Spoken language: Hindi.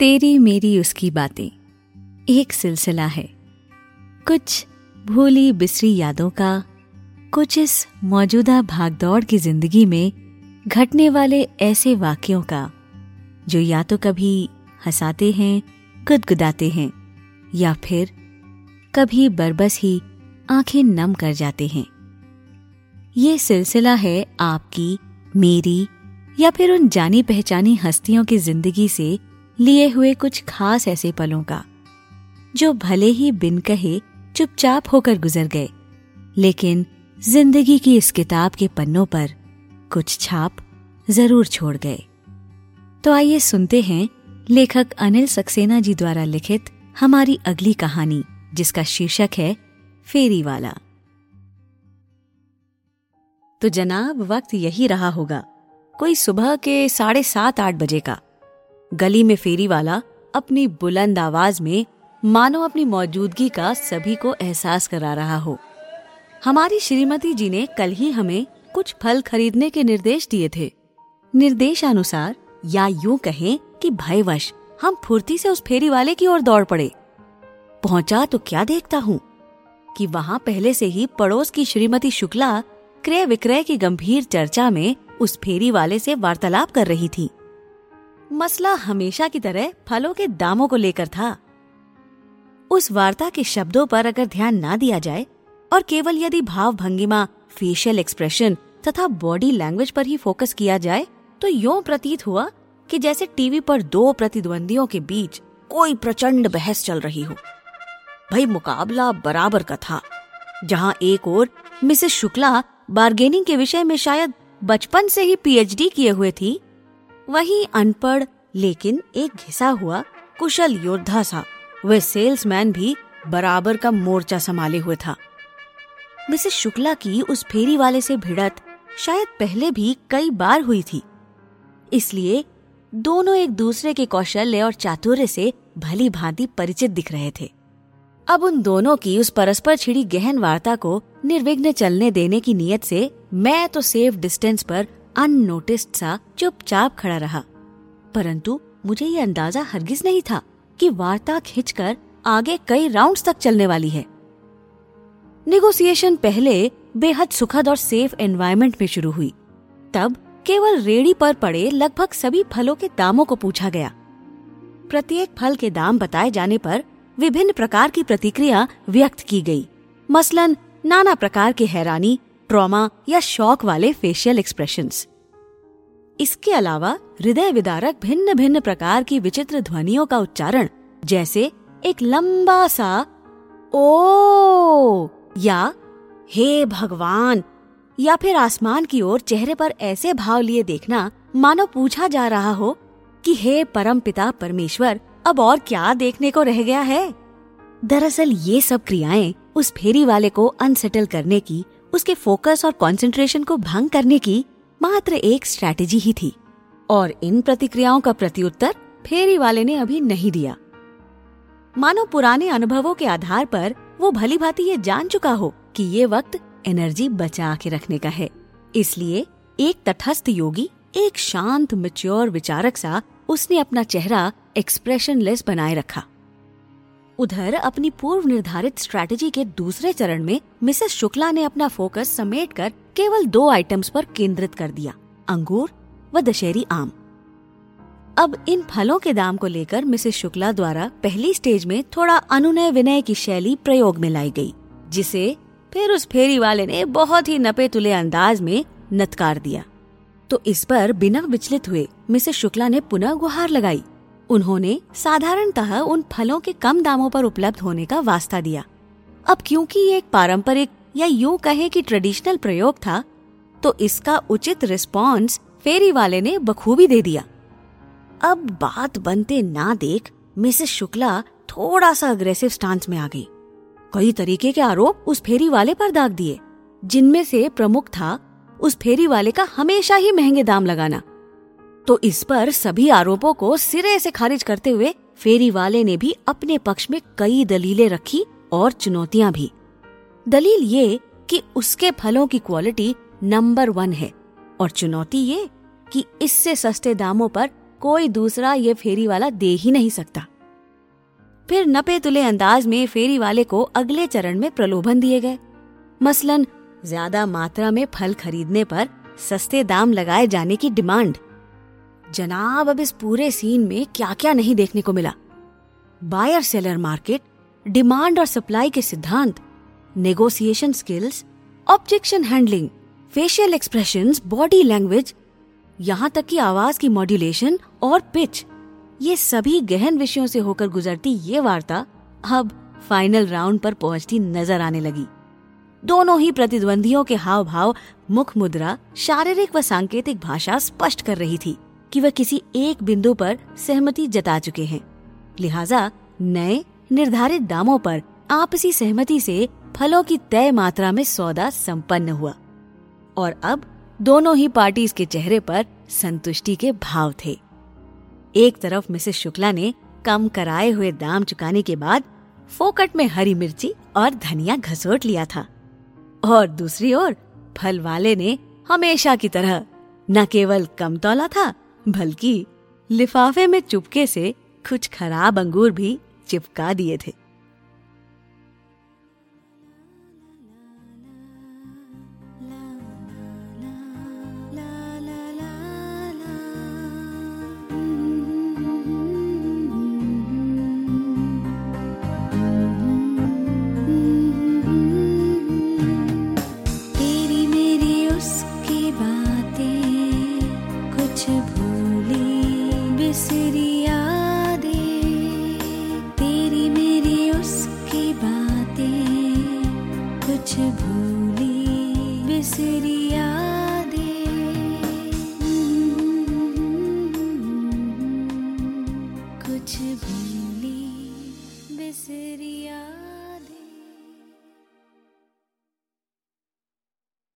तेरी मेरी उसकी बातें। एक सिलसिला है। कुछ भूली बिसरी यादों का, कुछ इस मौजूदा भागदौड़ की ज़िंदगी में घटने वाले ऐसे वाक्यों का, जो या तो कभी हंसाते हैं, गुदगुदाते हैं, या फिर कभी बरबस ही आँखें नम कर जाते हैं। ये सिलसिला है आपकी, मेरी, या फिर उन जानी पहचानी हस्तियों की ज़िंदगी से लिए हुए कुछ खास ऐसे पलों का, जो भले ही बिन कहे चुपचाप होकर गुजर गए, लेकिन ज़िंदगी की इस किताब के पन्नों पर कुछ छाप ज़रूर छोड़ गए। तो आइए सुनते हैं लेखक अनिल सक्सेना जी द्वारा लिखित हमारी अगली कहानी, जिसका शीर्षक है फेरी वाला तो जनाब, वक्त यही रहा होगा, कोई सुबह के साढ़े सात आठ बजे का। गली में फेरी वाला अपनी बुलंद आवाज़ में मानो अपनी मौजूदगी का सभी को एहसास करा रहा हो। हमारी श्रीमती जी ने कल ही हमें कुछ फल खरीदने के निर्देश दिए थे। निर्देशानुसार या यूँ कहें कि भयवश, हम फुर्ती से उस फेरी वाले की ओर दौड़ पड़े। पहुँचा तो क्या देखता हूँ कि वहाँ पहले से ही पड़ोस की श्रीमती शुक्ला क्रय विक्रय की गंभीर चर्चा में उस फेरी वाले से वार्तालाप कर रही थी। मसला हमेशा की तरह फलों के दामों को लेकर था। उस वार्ता के शब्दों पर अगर ध्यान ना दिया जाए, और केवल यदि भाव भंगिमा फेशियल एक्सप्रेशन तथा बॉडी लैंग्वेज पर ही फोकस किया जाए तो यो प्रतीत हुआ कि जैसे टीवी पर दो प्रतिद्वंदियों के बीच कोई प्रचंड बहस चल रही हो। भाई मुकाबला बराबर का था, जहाँ एक और मिसेस शुक्ला बार्गेनिंग के विषय में शायद बचपन से ही पीएचडी किए हुए थी वहीं अनपढ़, लेकिन एक घिसा हुआ, कुशल योद्धा सा। वह सेल्समैन भी बराबर का मोर्चा संभाले हुए था। मिसेस शुक्ला की उस फेरी वाले से भिड़त शायद पहले भी कई बार हुई थी। इसलिए दोनों एक दूसरे के कौशल्य और चातुर्य से भली भांति परिचित दिख रहे थे। अब उन दोनों की उस परस्पर छिड़ी गहन वार्ता को निर्विघ्न चलने देने की नीयत से मैं तो सेफ़ डिस्टेंस पर अननोटिस्ड सा चुपचाप खड़ा रहा। परंतु मुझे ये अंदाज़ा हरगिज नहीं था कि वार्ता खिंचकर आगे कई राउंड्स तक चलने वाली है। निगोसिएशन पहले बेहद सुखद और सेफ़ एनवायरनमेंट में शुरू हुई। तब केवल रेडी पर पड़े लगभग सभी फलों के दामों को पूछा गया। प्रत्येक फल के दाम बताए जाने पर विभिन्न प्रकार की प्रतिक्रिया व्यक्त की गई। मसलन नाना प्रकार के हैरानी ट्रॉमा या शौक वाले फेशियल एक्सप्रेशन इसके अलावा हृदय विदारक भिन्न भिन्न प्रकार की विचित्र ध्वनियों का उच्चारण, जैसे एक लंबा सा, ओ, या, हे भगवान, या फिर आसमान की ओर चेहरे पर ऐसे भाव लिए देखना, मानो पूछा जा रहा हो कि हे परम पिता परमेश्वर, अब और क्या देखने को रह गया है? दरअसल ये सब क्रियाएँ उस फेरी वाले को अनसेटल करने की उसके फोकस और कंसंट्रेशन को भंग करने की मात्र एक स्ट्रैटेजी ही थी। और इन प्रतिक्रियाओं का प्रत्युत्तर फेरी वाले ने अभी नहीं दिया। मानो पुराने अनुभवों के आधार पर वो भली भांति ये जान चुका हो कि ये वक्त एनर्जी बचा के रखने का है। इसलिए एक तटस्थ योगी, एक शांत मेच्योर विचारक सा उसने अपना चेहरा एक्सप्रेशनलेस बनाए रखा। उधर अपनी पूर्व निर्धारित स्ट्रैटेजी के दूसरे चरण में मिसेस शुक्ला ने अपना फोकस समेटकर केवल दो आइटम्स पर केंद्रित कर दिया, अंगूर व दशहरी आम। अब इन फलों के दाम को लेकर मिसेस शुक्ला द्वारा पहली स्टेज में थोड़ा अनुनय विनय की शैली प्रयोग में लाई गई, जिसे फिर उस फेरी वाले ने बहुत ही नपे तुले अंदाज में नत्कार दिया। तो इस पर बिना विचलित हुए मिसेस शुक्ला ने पुनः गुहार लगाई। उन्होंने साधारणतः उन फलों के कम दामों पर उपलब्ध होने का वास्ता दिया। अब क्योंकि ये एक पारंपरिक या यूँ कहे कि ट्रेडिशनल प्रयोग था तो इसका उचित रिस्पॉन्स फेरी वाले ने बखूबी दे दिया। अब बात बनते ना देख मिसेस शुक्ला थोड़ा सा अग्रेसिव स्टांस में आ गई। कई तरीके के आरोप उस फेरी वाले पर दाग दिए, जिनमें से प्रमुख था उस फेरी वाले का हमेशा ही महँगे दाम लगाना। तो इस पर सभी आरोपों को सिरे से खारिज करते हुए फेरी वाले ने भी अपने पक्ष में कई दलीलें रखी और चुनौतियाँ भी। दलील ये कि उसके फलों की क्वालिटी नंबर वन है और चुनौती ये कि इससे सस्ते दामों पर कोई दूसरा ये फेरी वाला दे ही नहीं सकता। फिर नपे तुले अंदाज में फेरी वाले को अगले चरण में प्रलोभन दिए गए। मसलन, ज़्यादा मात्रा में फल खरीदने पर सस्ते दाम लगाए जाने की डिमांड। जनाब, अब इस पूरे सीन में क्या क्या नहीं देखने को मिला। बायर सेलर मार्केट, डिमांड और सप्लाई के सिद्धांत negotiation skills objection handling facial expression body language यहाँ तक कि आवाज़ की मॉड्यूलेशन और पिच ये सभी गहन विषयों से होकर गुजरती ये वार्ता अब फाइनल राउंड पर पहुँचती नज़र आने लगी। दोनों ही प्रतिद्वंदियों के हाव भाव मुख मुद्रा, शारीरिक व सांकेतिक भाषा स्पष्ट कर रही थी। कि वह किसी एक बिंदु पर सहमति जता चुके हैं। लिहाजा नए, निर्धारित दामों पर आपसी सहमति से फलों की तय मात्रा में सौदा संपन्न हुआ। और अब दोनों ही पार्टीज़ के चेहरे पर संतुष्टि के भाव थे। एक तरफ़ मिसेस शुक्ला ने कम कराए हुए दाम चुकाने के बाद फोकट में हरी मिर्ची और धनिया घसोट लिया था। और दूसरी ओर फल वाले ने हमेशा की तरह न केवल कम तोला था बल्कि लिफाफे में चुपके से कुछ खराब अंगूर भी चिपका दिए थे। कुछ भूली city